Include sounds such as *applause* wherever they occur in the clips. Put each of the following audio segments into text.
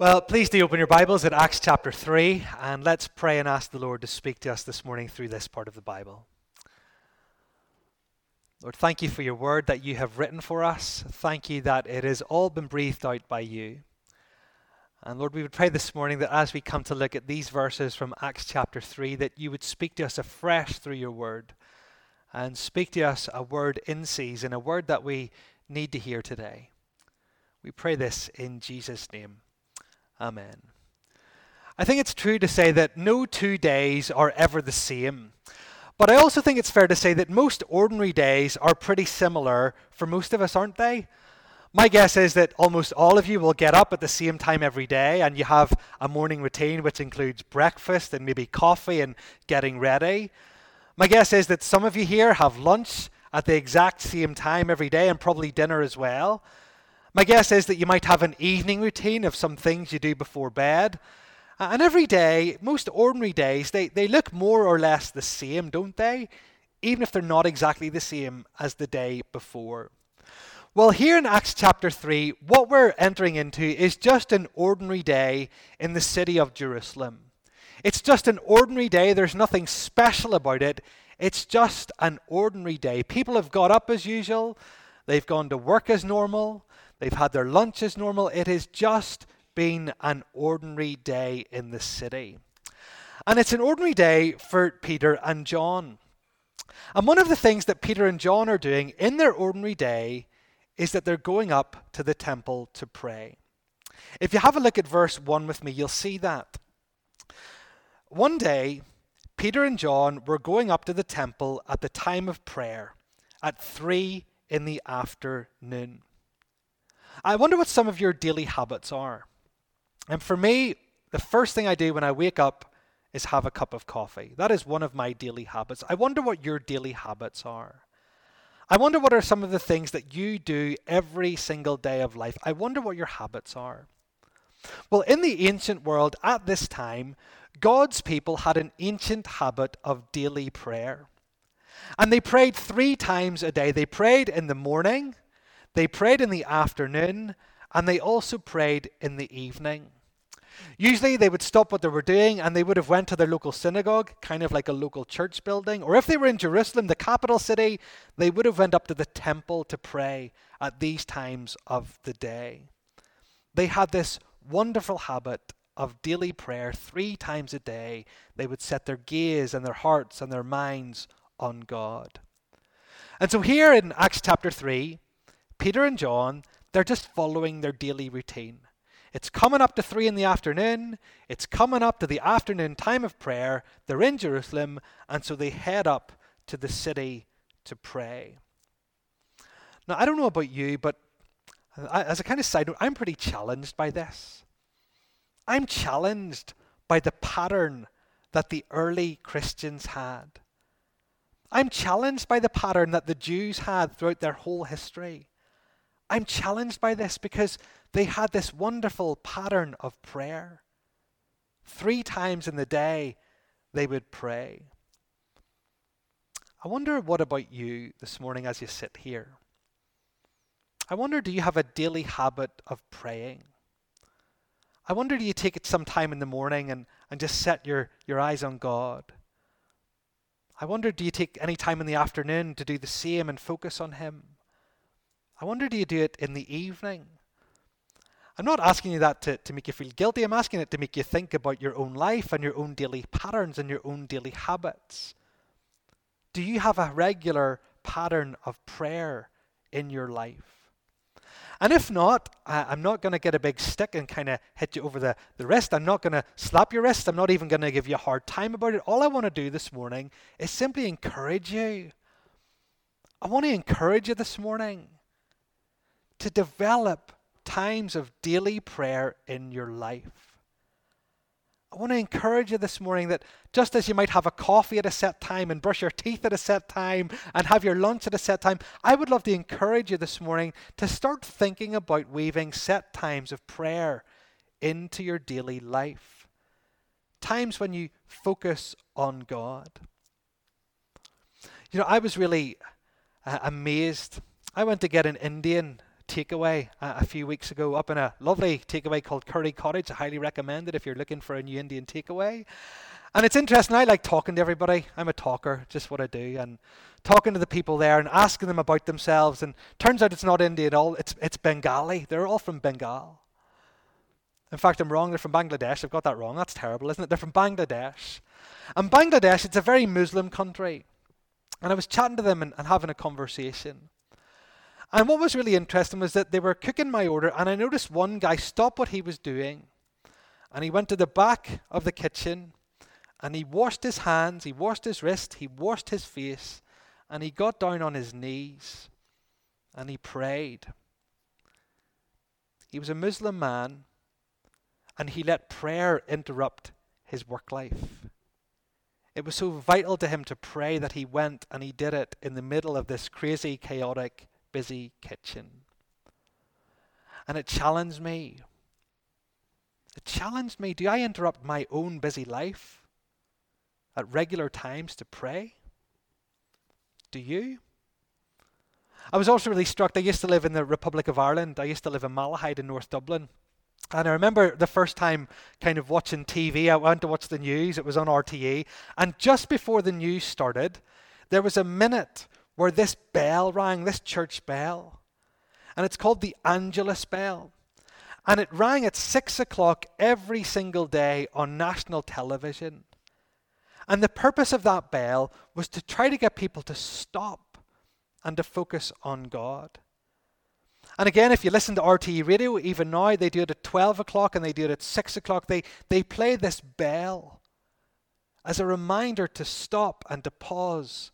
Well, please do open your Bibles at Acts chapter 3 and let's pray and ask the Lord to speak to us this morning through this part of the Bible. Lord, thank you for your word that you have written for us. Thank you that it has all been breathed out by you. And Lord, we would pray this morning that as we come to look at these verses from Acts chapter 3, that you would speak to us afresh through your word and speak to us a word in season, a word that we need to hear today. We pray this in Jesus' name. Amen. I think it's true to say that no two days are ever the same. But I also think it's fair to say that most ordinary days are pretty similar for most of us, aren't they? My guess is that almost all of you will get up at the same time every day and you have a morning routine which includes breakfast and maybe coffee and getting ready. My guess is that some of you here have lunch at the exact same time every day and probably dinner as well. My guess is that you might have an evening routine of some things you do before bed. And every day, most ordinary days, they, they look more or less the same, don't they? Even if they're not exactly the same as the day before. Well, here in Acts chapter 3, what we're entering into is just an ordinary day in the city of Jerusalem. It's just an ordinary day, there's nothing special about it. It's just an ordinary day. People have got up as usual, they've gone to work as normal, They've had their lunch as normal. It has just been an ordinary day in the city. And it's an ordinary day for Peter and John. And one of the things that Peter and John are doing in their ordinary day is that they're going up to the temple to pray. If you have a look at verse 1 with me, you'll see that. One day, Peter and John were going up to the temple at the time of prayer at 3 in the afternoon. I wonder what some of your daily habits are. And for me, the first thing I do when I wake up is have a cup of coffee. That is one of my daily habits. I wonder what your daily habits are. I wonder what are some of the things that you do every single day of life. I wonder what your habits are. Well, in the ancient world at this time, God's people had an ancient habit of daily prayer. And they prayed three times a day. They prayed in the morning, they prayed in the afternoon and they also prayed in the evening. Usually they would stop what they were doing and they would have went to their local synagogue, kind of like a local church building, or if they were in Jerusalem, the capital city, they would have went up to the temple to pray at these times of the day. They had this wonderful habit of daily prayer 3 times a day. They would set their gaze and their hearts and their minds on God. And so here in Acts chapter 3, Peter and John, they're just following their daily routine. It's coming up to three in the afternoon. It's coming up to the afternoon time of prayer. They're in Jerusalem, and so they head up to the city to pray. Now, I don't know about you, but as a kind of side note, I'm pretty challenged by this. I'm challenged by the pattern that the early Christians had. I'm challenged by the pattern that the Jews had throughout their whole history. I'm challenged by this because they had this wonderful pattern of prayer. Three times in the day, they would pray. I wonder what about you this morning as you sit here? I wonder, do you have a daily habit of praying? I wonder, do you take it some time in the morning and, and just set your, your eyes on God? I wonder, do you take any time in the afternoon to do the same and focus on Him? I wonder, do you do it in the evening? I'm not asking you that to, to make you feel guilty. I'm asking it to make you think about your own life and your own daily patterns and your own daily habits. Do you have a regular pattern of prayer in your life? And if not, I'm not going to get a big stick and kind of hit you over the, the wrist. I'm not going to slap your wrist. I'm not even going to give you a hard time about it. All I want to do this morning is simply encourage you. I want to encourage you this morning to develop times of daily prayer in your life. I want to encourage you this morning that just as you might have a coffee at a set time and brush your teeth at a set time and have your lunch at a set time, I would love to encourage you this morning to start thinking about weaving set times of prayer into your daily life. Times when you focus on God. You know, I was really uh, amazed. I went to get an Indian takeaway a few weeks ago up in a lovely takeaway called Curry Cottage. I highly recommend it if you're looking for a new Indian takeaway. And it's interesting. I like talking to everybody. I'm a talker, just what I do, and talking to the people there and asking them about themselves. And turns out it's not India at all. It's it's Bengali. They're all from Bengal. In fact, I'm wrong. They're from Bangladesh. I've got that wrong. That's terrible, isn't it? They're from Bangladesh. And Bangladesh, it's a very Muslim country. And I was chatting to them and, and having a conversation. And what was really interesting was that they were cooking my order, and I noticed one guy stop what he was doing, and he went to the back of the kitchen, and he washed his hands, he washed his wrist, he washed his face, and he got down on his knees, and he prayed. He was a Muslim man, and he let prayer interrupt his work life. It was so vital to him to pray that he went and he did it in the middle of this crazy, chaotic, busy kitchen. And it challenged me. It challenged me. Do I interrupt my own busy life at regular times to pray? Do you? I was also really struck. I used to live in the Republic of Ireland. I used to live in Malahide in North Dublin. And I remember the first time kind of watching TV, I went to watch the news, it was on RTE, and just before the news started, there was a minute where this bell rang, this church bell. And it's called the Angelus Bell. And it rang at six o'clock every single day on national television. And the purpose of that bell was to try to get people to stop and to focus on God. And again, if you listen to RTE radio, even now, they do it at 12 o'clock and they do it at 6 o'clock. They, they play this bell as a reminder to stop and to pause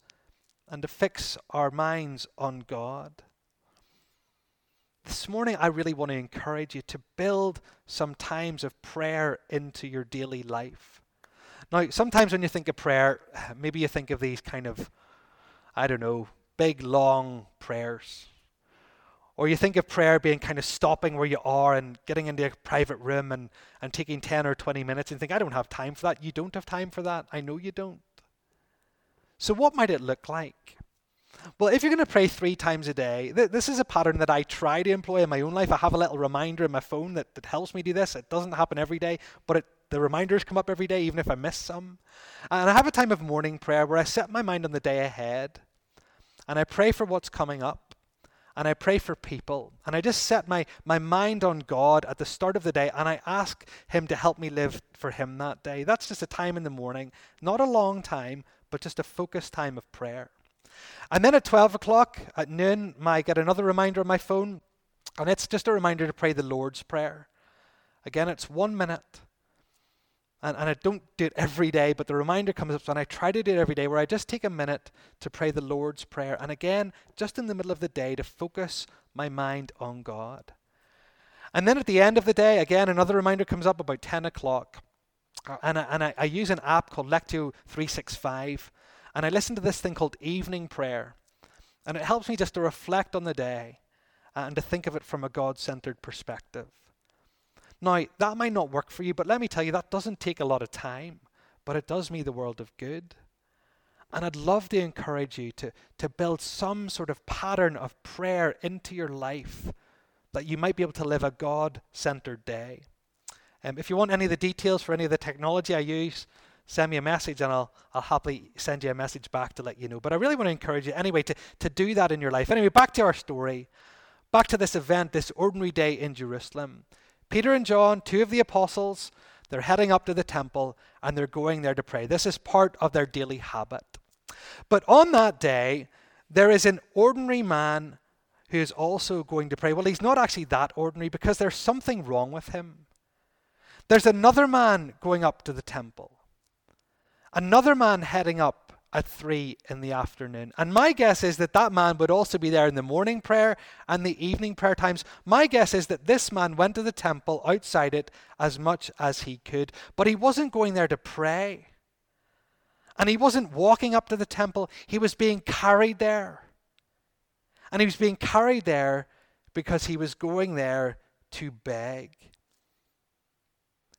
and to fix our minds on God. This morning, I really want to encourage you to build some times of prayer into your daily life. Now, sometimes when you think of prayer, *sighs* maybe you think of these kind of, I don't know, big, long prayers. Or you think of prayer being kind of stopping where you are and getting into a private room and, and taking 10 or 20 minutes and think, I don't have time for that. You don't have time for that. I know you don't. So, what might it look like? Well, if you're going to pray three times a day, th- this is a pattern that I try to employ in my own life. I have a little reminder in my phone that, that helps me do this. It doesn't happen every day, but it, the reminders come up every day, even if I miss some. And I have a time of morning prayer where I set my mind on the day ahead and I pray for what's coming up and I pray for people. And I just set my, my mind on God at the start of the day and I ask Him to help me live for Him that day. That's just a time in the morning, not a long time, but just a focused time of prayer. And then at 12 o'clock at noon, I get another reminder on my phone, and it's just a reminder to pray the Lord's Prayer. Again, it's one minute. And, and I don't do it every day, but the reminder comes up, and I try to do it every day where I just take a minute to pray the Lord's Prayer. And again, just in the middle of the day, to focus my mind on God. And then at the end of the day, again, another reminder comes up about 10 o'clock. And, I, and I, I use an app called Lectio 365. And I listen to this thing called evening prayer. And it helps me just to reflect on the day and to think of it from a God centered perspective. Now, that might not work for you, but let me tell you, that doesn't take a lot of time, but it does me the world of good. And I'd love to encourage you to, to build some sort of pattern of prayer into your life that you might be able to live a God centered day. Um, if you want any of the details for any of the technology I use, send me a message and I'll, I'll happily send you a message back to let you know. But I really want to encourage you anyway to, to do that in your life. Anyway, back to our story, back to this event, this ordinary day in Jerusalem. Peter and John, two of the apostles, they're heading up to the temple and they're going there to pray. This is part of their daily habit. But on that day, there is an ordinary man who is also going to pray. Well, he's not actually that ordinary because there's something wrong with him. There's another man going up to the temple, another man heading up at three in the afternoon. And my guess is that that man would also be there in the morning prayer and the evening prayer times. My guess is that this man went to the temple outside it as much as he could, but he wasn't going there to pray. And he wasn't walking up to the temple, he was being carried there. And he was being carried there because he was going there to beg.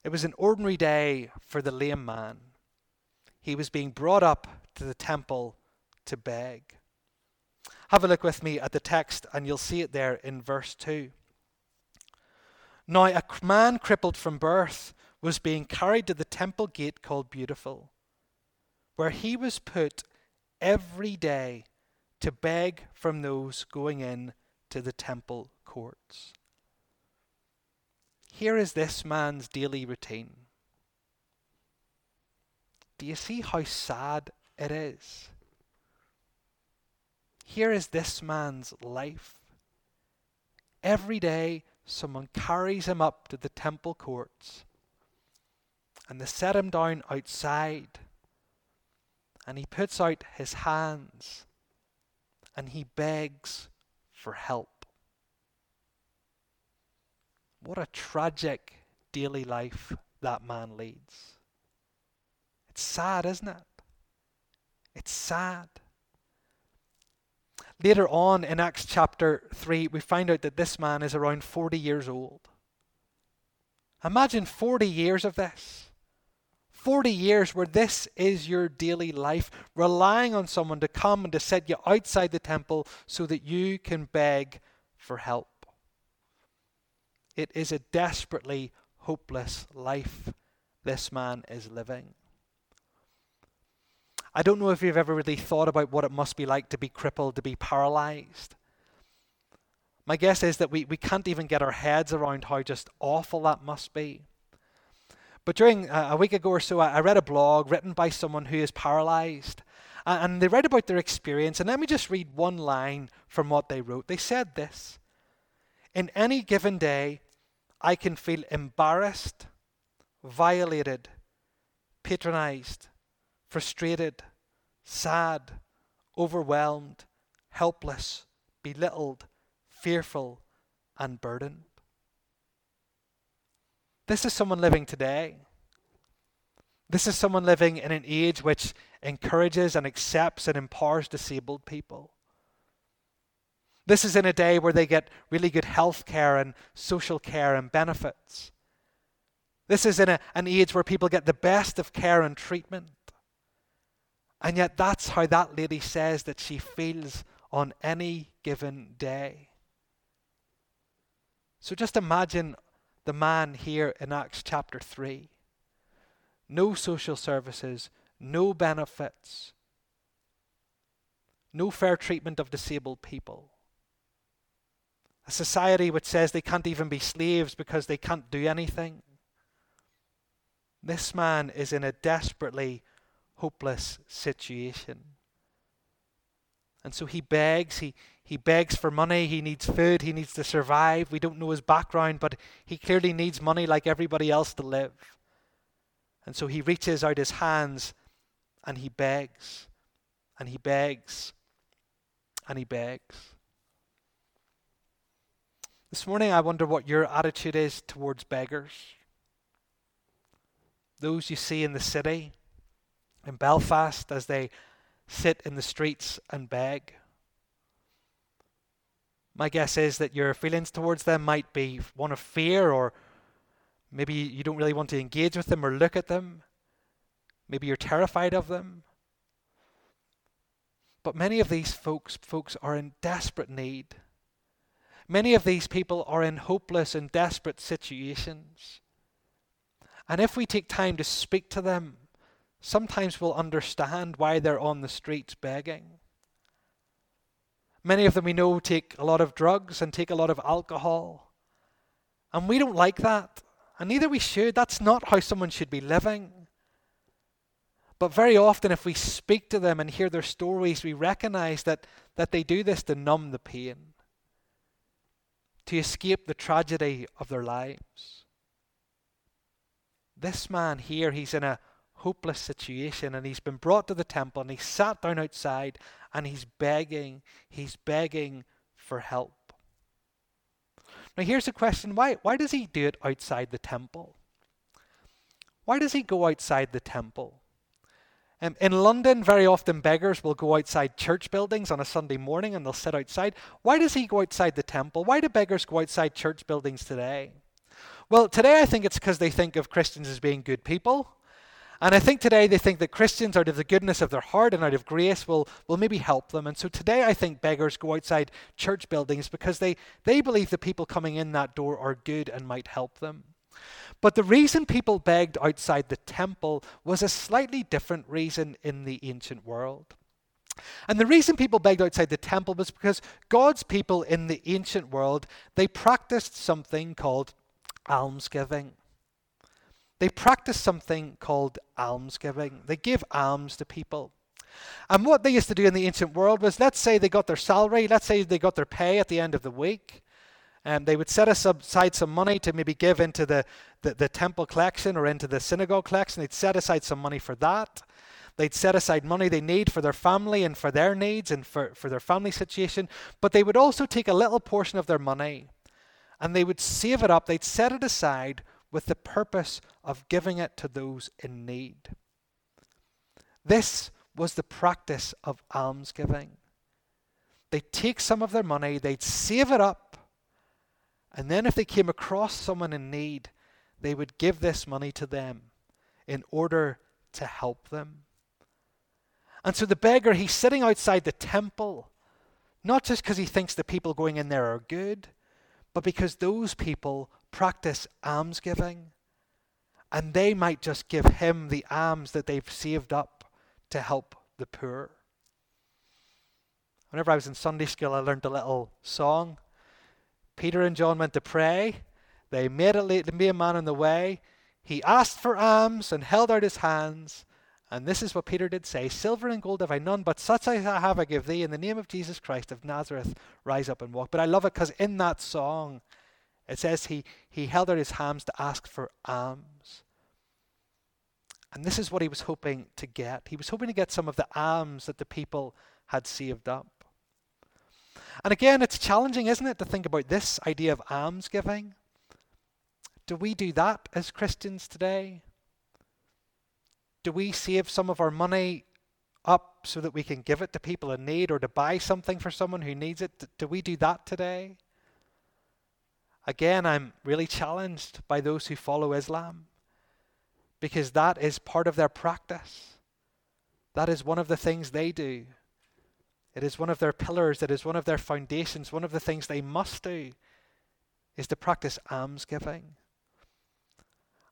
It was an ordinary day for the lame man. He was being brought up to the temple to beg. Have a look with me at the text, and you'll see it there in verse 2. Now, a man crippled from birth was being carried to the temple gate called Beautiful, where he was put every day to beg from those going in to the temple courts. Here is this man's daily routine. Do you see how sad it is? Here is this man's life. Every day, someone carries him up to the temple courts and they set him down outside and he puts out his hands and he begs for help. What a tragic daily life that man leads. It's sad, isn't it? It's sad. Later on in Acts chapter 3, we find out that this man is around 40 years old. Imagine 40 years of this. 40 years where this is your daily life, relying on someone to come and to set you outside the temple so that you can beg for help. It is a desperately hopeless life this man is living. I don't know if you've ever really thought about what it must be like to be crippled, to be paralyzed. My guess is that we, we can't even get our heads around how just awful that must be. But during uh, a week ago or so, I, read a blog written by someone who is paralyzed. And they write about their experience. And let me just read one line from what they wrote. They said this In any given day, I can feel embarrassed, violated, patronized, frustrated, sad, overwhelmed, helpless, belittled, fearful, and burdened. This is someone living today. This is someone living in an age which encourages and accepts and empowers disabled people. This is in a day where they get really good health care and social care and benefits. This is in a, an age where people get the best of care and treatment. And yet, that's how that lady says that she feels on any given day. So just imagine the man here in Acts chapter 3. No social services, no benefits, no fair treatment of disabled people. A society which says they can't even be slaves because they can't do anything. This man is in a desperately hopeless situation. And so he begs, he, he begs for money, he needs food, he needs to survive. We don't know his background, but he clearly needs money like everybody else to live. And so he reaches out his hands and he begs, and he begs, and he begs. This morning, I wonder what your attitude is towards beggars. Those you see in the city, in Belfast, as they sit in the streets and beg. My guess is that your feelings towards them might be one of fear, or maybe you don't really want to engage with them or look at them. Maybe you're terrified of them. But many of these folks, folks are in desperate need. Many of these people are in hopeless and desperate situations. And if we take time to speak to them, sometimes we'll understand why they're on the streets begging. Many of them we know take a lot of drugs and take a lot of alcohol. And we don't like that. And neither we should. That's not how someone should be living. But very often, if we speak to them and hear their stories, we recognize that, that they do this to numb the pain, to escape the tragedy of their lives. This man here, he's in a hopeless situation and he's been brought to the temple and he's sat down outside and he's begging, he's begging for help. Now here's a question why, why does he do it outside the temple? Why does he go outside the temple? Um, in London, very often beggars will go outside church buildings on a Sunday morning and they'll sit outside. Why does he go outside the temple? Why do beggars go outside church buildings today? Well, today I think it's because they think of Christians as being good people And I think today they think that Christians, out of the goodness of their heart and out of grace, will, will maybe help them. And so today I think beggars go outside church buildings because they, they believe the people coming in that door are good and might help them. But the reason people begged outside the temple was a slightly different reason in the ancient world. And the reason people begged outside the temple was because God's people in the ancient world, they practiced something called almsgiving. They practiced something called almsgiving. They gave alms to people. And what they used to do in the ancient world was let's say they got their salary, let's say they got their pay at the end of the week. And um, they would set aside some money to maybe give into the, the, the temple collection or into the synagogue collection. They'd set aside some money for that. They'd set aside money they need for their family and for their needs and for, for their family situation. But they would also take a little portion of their money and they would save it up. They'd set it aside with the purpose of giving it to those in need. This was the practice of almsgiving. They'd take some of their money, they'd save it up, and then if they came across someone in need, they would give this money to them in order to help them. And so the beggar, he's sitting outside the temple, not just because he thinks the people going in there are good, but because those people practice almsgiving. And they might just give him the alms that they've saved up to help the poor. Whenever I was in Sunday school, I learned a little song. Peter and John went to pray. They be a man on the way. He asked for alms and held out his hands. And this is what Peter did say Silver and gold have I none, but such as I have I give thee. In the name of Jesus Christ of Nazareth, rise up and walk. But I love it because in that song, it says he, he held out his hands to ask for alms. And this is what he was hoping to get. He was hoping to get some of the alms that the people had saved up. And again, it's challenging, isn't it, to think about this idea of alms giving? Do we do that as Christians today? Do we save some of our money up so that we can give it to people in need or to buy something for someone who needs it? Do we do that today? Again, I'm really challenged by those who follow Islam because that is part of their practice. That is one of the things they do. It is one of their pillars, it is one of their foundations, one of the things they must do is to practice almsgiving.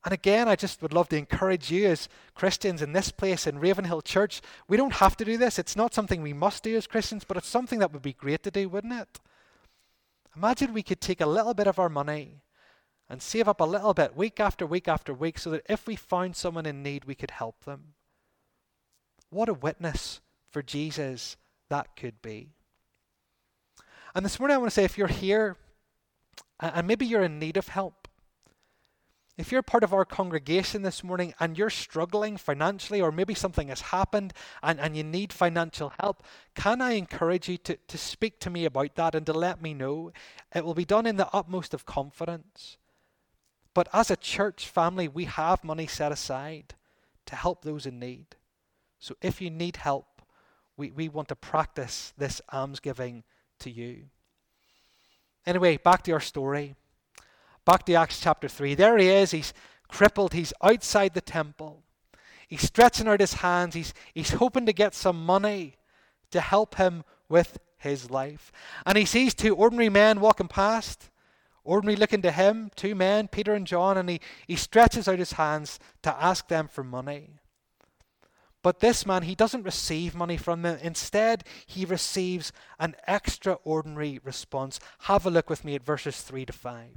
And again, I just would love to encourage you as Christians in this place in Ravenhill Church. We don't have to do this. It's not something we must do as Christians, but it's something that would be great to do, wouldn't it? Imagine we could take a little bit of our money and save up a little bit week after week after week so that if we found someone in need, we could help them. What a witness for Jesus that could be. And this morning, I want to say if you're here and maybe you're in need of help, if you're part of our congregation this morning and you're struggling financially, or maybe something has happened and, and you need financial help, can I encourage you to, to speak to me about that and to let me know? It will be done in the utmost of confidence. But as a church family, we have money set aside to help those in need. So if you need help, we, we want to practice this almsgiving to you. Anyway, back to our story. Back to Acts chapter 3. There he is. He's crippled. He's outside the temple. He's stretching out his hands. He's, he's hoping to get some money to help him with his life. And he sees two ordinary men walking past, ordinary looking to him, two men, Peter and John, and he, he stretches out his hands to ask them for money. But this man, he doesn't receive money from them. Instead, he receives an extraordinary response. Have a look with me at verses 3 to 5.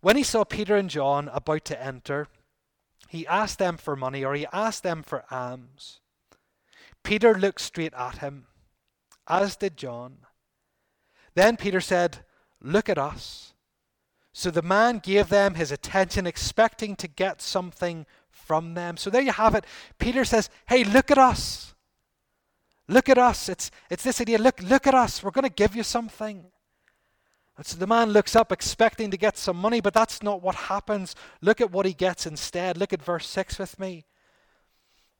When he saw Peter and John about to enter, he asked them for money or he asked them for alms. Peter looked straight at him, as did John. Then Peter said, Look at us. So the man gave them his attention, expecting to get something from them. So there you have it. Peter says, Hey, look at us. Look at us. It's, it's this idea look, look at us. We're going to give you something. And so the man looks up expecting to get some money, but that's not what happens. Look at what he gets instead. Look at verse 6 with me.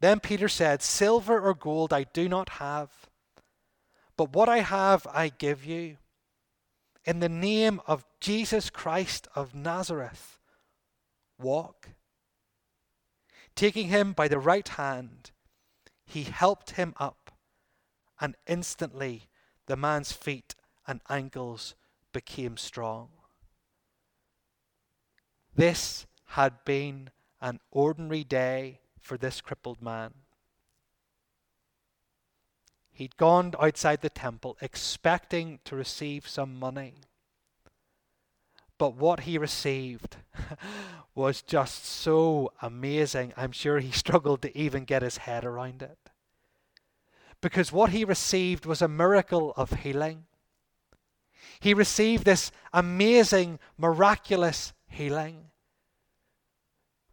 Then Peter said, Silver or gold I do not have, but what I have I give you. In the name of Jesus Christ of Nazareth, walk. Taking him by the right hand, he helped him up, and instantly the man's feet and ankles became strong. This had been an ordinary day for this crippled man. He'd gone outside the temple expecting to receive some money. But what he received *laughs* was just so amazing. I'm sure he *laughs* struggled to even get his head around it. Because what he received was a miracle of healing. He received this amazing, miraculous healing.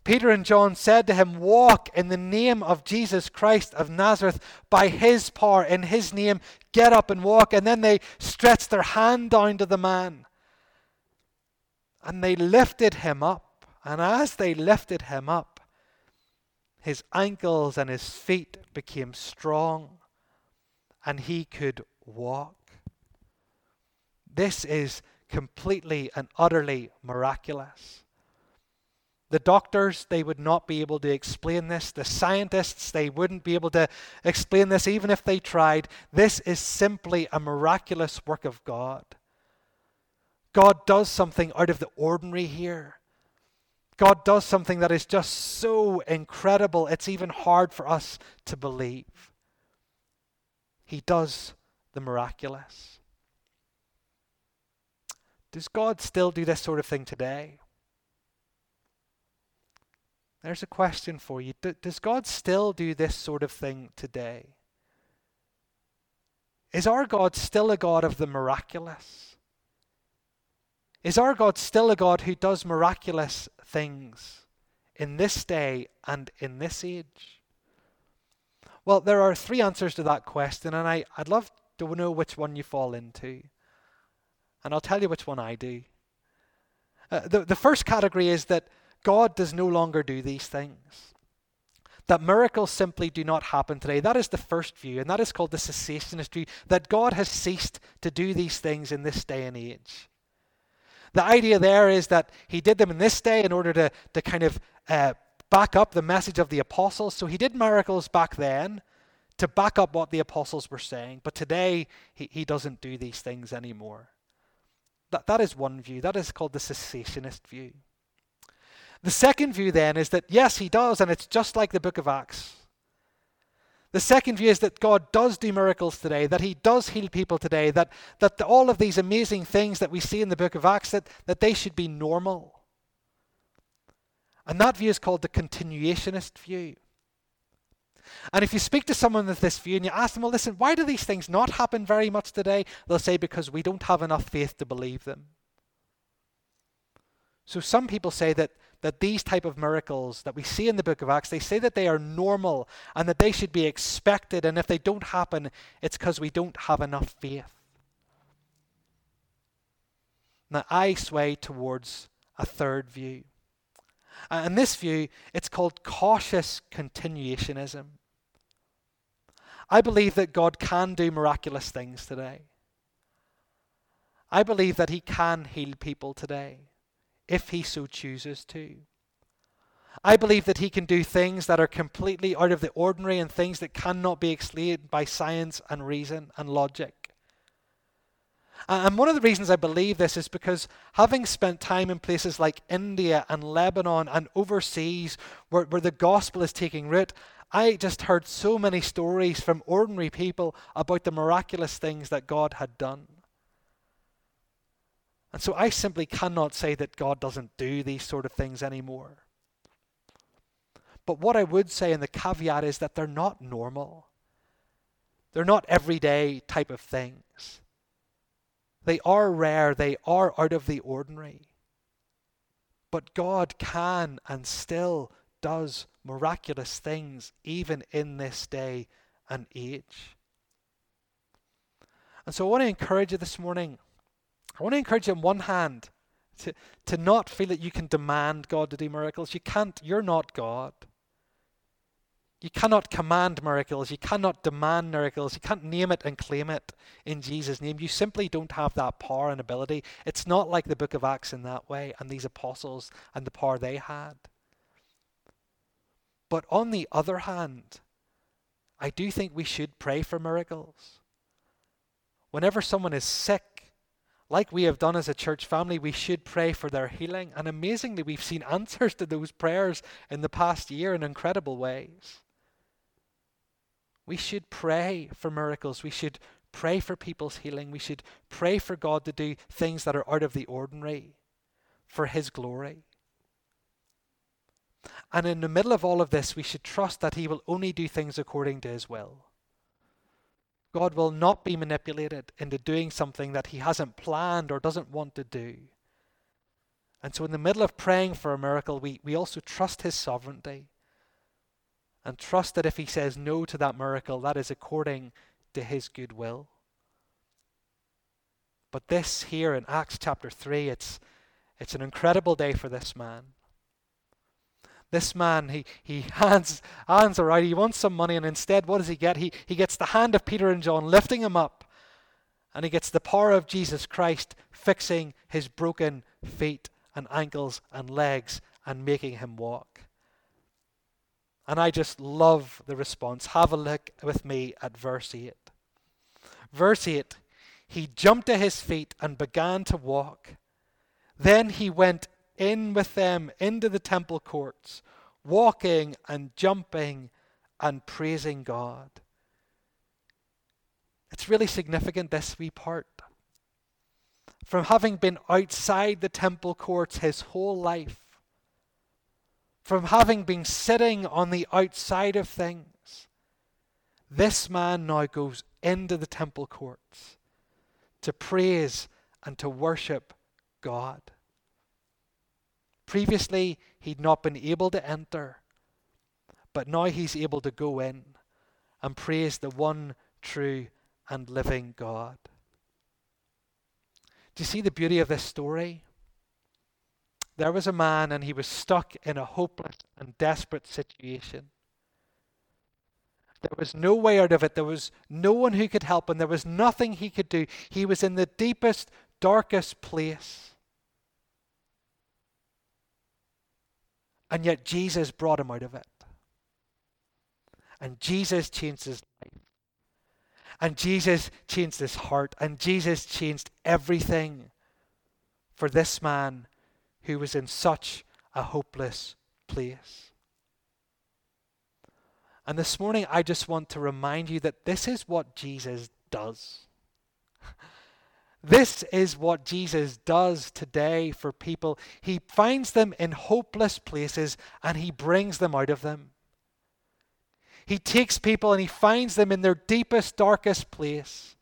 Peter and John said to him, Walk in the name of Jesus Christ of Nazareth by his power, in his name, get up and walk. And then they stretched their hand down to the man and they lifted him up. And as they lifted him up, his ankles and his feet became strong and he could walk. This is completely and utterly miraculous. The doctors, they would not be able to explain this. The scientists, they wouldn't be able to explain this even if they tried. This is simply a miraculous work of God. God does something out of the ordinary here. God does something that is just so incredible, it's even hard for us to believe. He does the miraculous. Does God still do this sort of thing today? There's a question for you. does God still do this sort of thing today? Is our God still a God of the miraculous? Is our God still a God who does miraculous things in this day and in this age? Well, there are three answers to that question, and I, I'd love to know which one you fall into. And I'll tell you which one I do. Uh, the, the first category is that God does no longer do these things. That miracles simply do not happen today. That is the first view, and that is called the cessationist view, that God has ceased to do these things in this day and age. The idea there is that he did them in this day in order to, to kind of uh, back up the message of the apostles. So he did miracles back then to back up what the apostles were saying, but today he, he doesn't do these things anymore. That, that is one view. That is called the cessationist view. The second view then is that yes, he does, and it's just like the book of Acts. The second view is that God does do miracles today, that He does heal people today, that, that the, all of these amazing things that we see in the book of Acts, that, that they should be normal. And that view is called the continuationist view. And if you speak to someone with this view and you ask them, well, listen, why do these things not happen very much today? They'll say, because we don't have enough faith to believe them. So some people say that that these type of miracles that we see in the book of Acts, they say that they are normal and that they should be expected, and if they don't happen, it's because we don't have enough faith. Now, I sway towards a third view. And this view, it's called cautious continuationism. I believe that God can do miraculous things today. I believe that He can heal people today if he so chooses to. I believe that he can do things that are completely out of the ordinary and things that cannot be explained by science and reason and logic. And one of the reasons I believe this is because having spent time in places like India and Lebanon and overseas where, where the gospel is taking root, I just heard so many stories from ordinary people about the miraculous things that God had done. And so I simply cannot say that God doesn't do these sort of things anymore. But what I would say, and the caveat is that they're not normal. They're not everyday type of things. They are rare, they are out of the ordinary. But God can and still does miraculous things even in this day and age. And so I want to encourage you this morning I want to encourage you on one hand to, to not feel that you can demand God to do miracles. You can't, you're not God. You cannot command miracles. You cannot demand miracles. You can't name it and claim it in Jesus' name. You simply don't have that power and ability. It's not like the book of Acts in that way and these apostles and the power they had. But on the other hand, I do think we should pray for miracles. Whenever someone is sick, like we have done as a church family, we should pray for their healing. And amazingly, we've seen answers to those prayers in the past year in incredible ways. We should pray for miracles. We should pray for people's healing. We should pray for God to do things that are out of the ordinary for His glory. And in the middle of all of this, we should trust that He will only do things according to His will. God will not be manipulated into doing something that He hasn't planned or doesn't want to do. And so, in the middle of praying for a miracle, we, we also trust His sovereignty and trust that if He says no to that miracle, that is according to His good will. But this here in Acts chapter 3, it's, it's an incredible day for this man. This man, he, he hands, hands around, he wants some money, and instead, what does he get? He, he gets the hand of Peter and John lifting him up, and he gets the power of Jesus Christ fixing his broken feet and ankles and legs and making him walk. And I just love the response. Have a look with me at verse 8. Verse 8 He jumped to his feet and began to walk. Then he went in with them into the temple courts, walking and jumping and praising God. It's really significant, this wee part. From having been outside the temple courts his whole life, from having been sitting on the outside of things, this man now goes into the temple courts to praise and to worship God. Previously, he'd not been able to enter, but now he's able to go in and praise the one true and living God. Do you see the beauty of this story? There was a man and he was stuck in a hopeless and desperate situation. There was no way out of it. There was no one who could help him. There was nothing he could do. He was in the deepest, darkest place. And yet Jesus brought him out of it. And Jesus changed his life. And Jesus changed his heart. And Jesus changed everything for this man who was in such a hopeless place. And this morning, I just want to remind you that this is what Jesus does. *laughs* This is what Jesus does today for people. He finds them in hopeless places and he brings them out of them. He takes people and he finds them in their deepest, darkest place.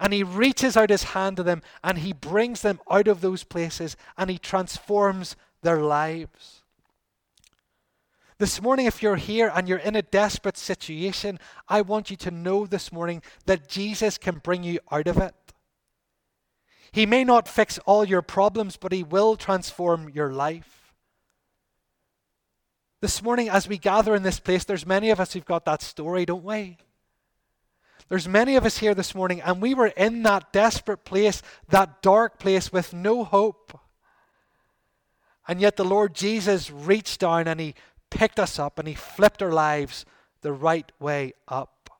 And he reaches out his hand to them and he brings them out of those places and he transforms their lives. This morning, if you're here and you're in a desperate situation, I want you to know this morning that Jesus can bring you out of it. He may not fix all your problems, but He will transform your life. This morning, as we gather in this place, there's many of us who've got that story, don't we? There's many of us here this morning, and we were in that desperate place, that dark place with no hope. And yet the Lord Jesus reached down and He picked us up and He flipped our lives the right way up.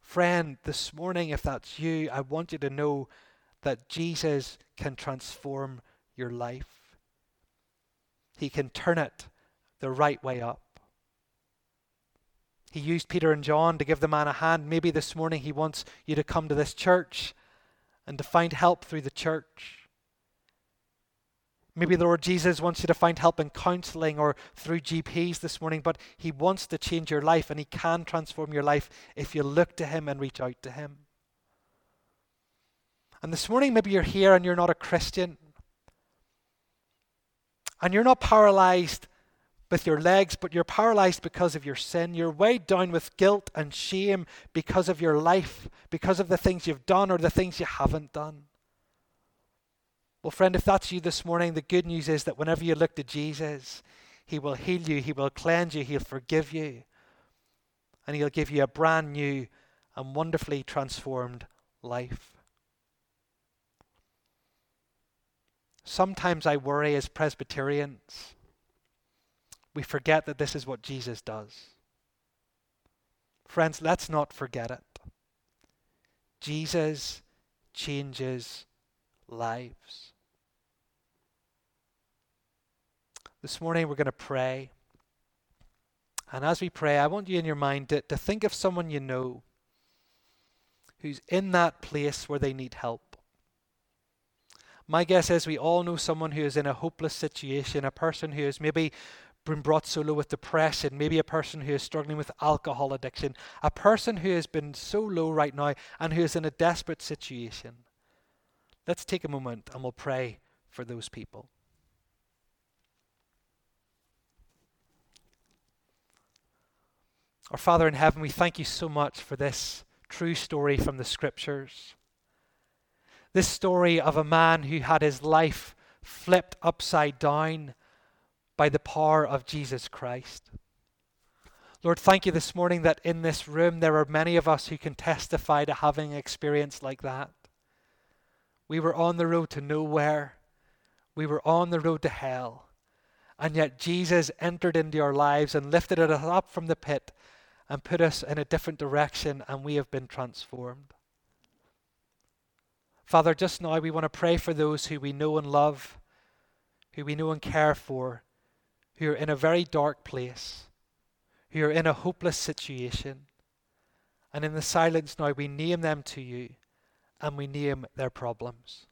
Friend, this morning, if that's you, I want you to know that Jesus can transform your life. He can turn it the right way up. He used Peter and John to give the man a hand. Maybe this morning he wants you to come to this church and to find help through the church. Maybe the Lord Jesus wants you to find help in counseling or through GPs this morning, but He wants to change your life and He can transform your life if you look to Him and reach out to Him. And this morning, maybe you're here and you're not a Christian. And you're not paralyzed with your legs, but you're paralyzed because of your sin. You're weighed down with guilt and shame because of your life, because of the things you've done or the things you haven't done. Well, friend, if that's you this morning, the good news is that whenever you look to Jesus, He will heal you, He will cleanse you, He'll forgive you, and He'll give you a brand new and wonderfully transformed life. Sometimes I worry as Presbyterians we forget that this is what Jesus does. Friends, let's not forget it. Jesus changes lives. This morning we're going to pray. And as we pray, I want you in your mind to, to think of someone you know who's in that place where they need help. My guess is we all know someone who is in a hopeless situation, a person who has maybe been brought so low with depression, maybe a person who is struggling with alcohol addiction, a person who has been so low right now and who is in a desperate situation. Let's take a moment and we'll pray for those people. Our Father in heaven, we thank you so much for this true story from the scriptures. This story of a man who had his life flipped upside down by the power of Jesus Christ. Lord, thank you this morning that in this room there are many of us who can testify to having experience like that. We were on the road to nowhere, we were on the road to hell, and yet Jesus entered into our lives and lifted us up from the pit and put us in a different direction, and we have been transformed. Father, just now we want to pray for those who we know and love, who we know and care for, who are in a very dark place, who are in a hopeless situation. And in the silence now, we name them to you and we name their problems.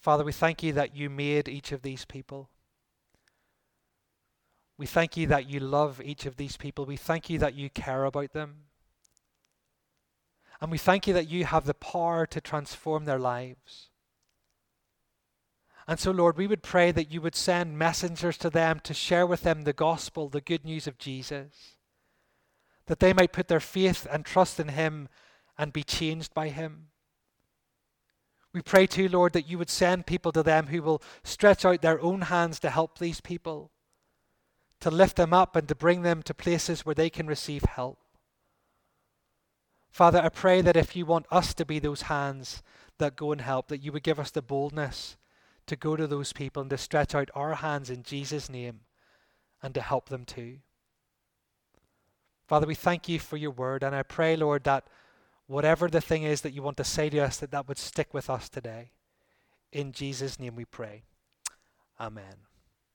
Father, we thank you that you made each of these people. We thank you that you love each of these people. We thank you that you care about them. And we thank you that you have the power to transform their lives. And so, Lord, we would pray that you would send messengers to them to share with them the gospel, the good news of Jesus, that they might put their faith and trust in him and be changed by him. We pray too, Lord, that you would send people to them who will stretch out their own hands to help these people, to lift them up and to bring them to places where they can receive help. Father, I pray that if you want us to be those hands that go and help, that you would give us the boldness to go to those people and to stretch out our hands in Jesus' name and to help them too. Father, we thank you for your word, and I pray, Lord, that whatever the thing is that you want to say to us, that that would stick with us today. In Jesus' name we pray. Amen.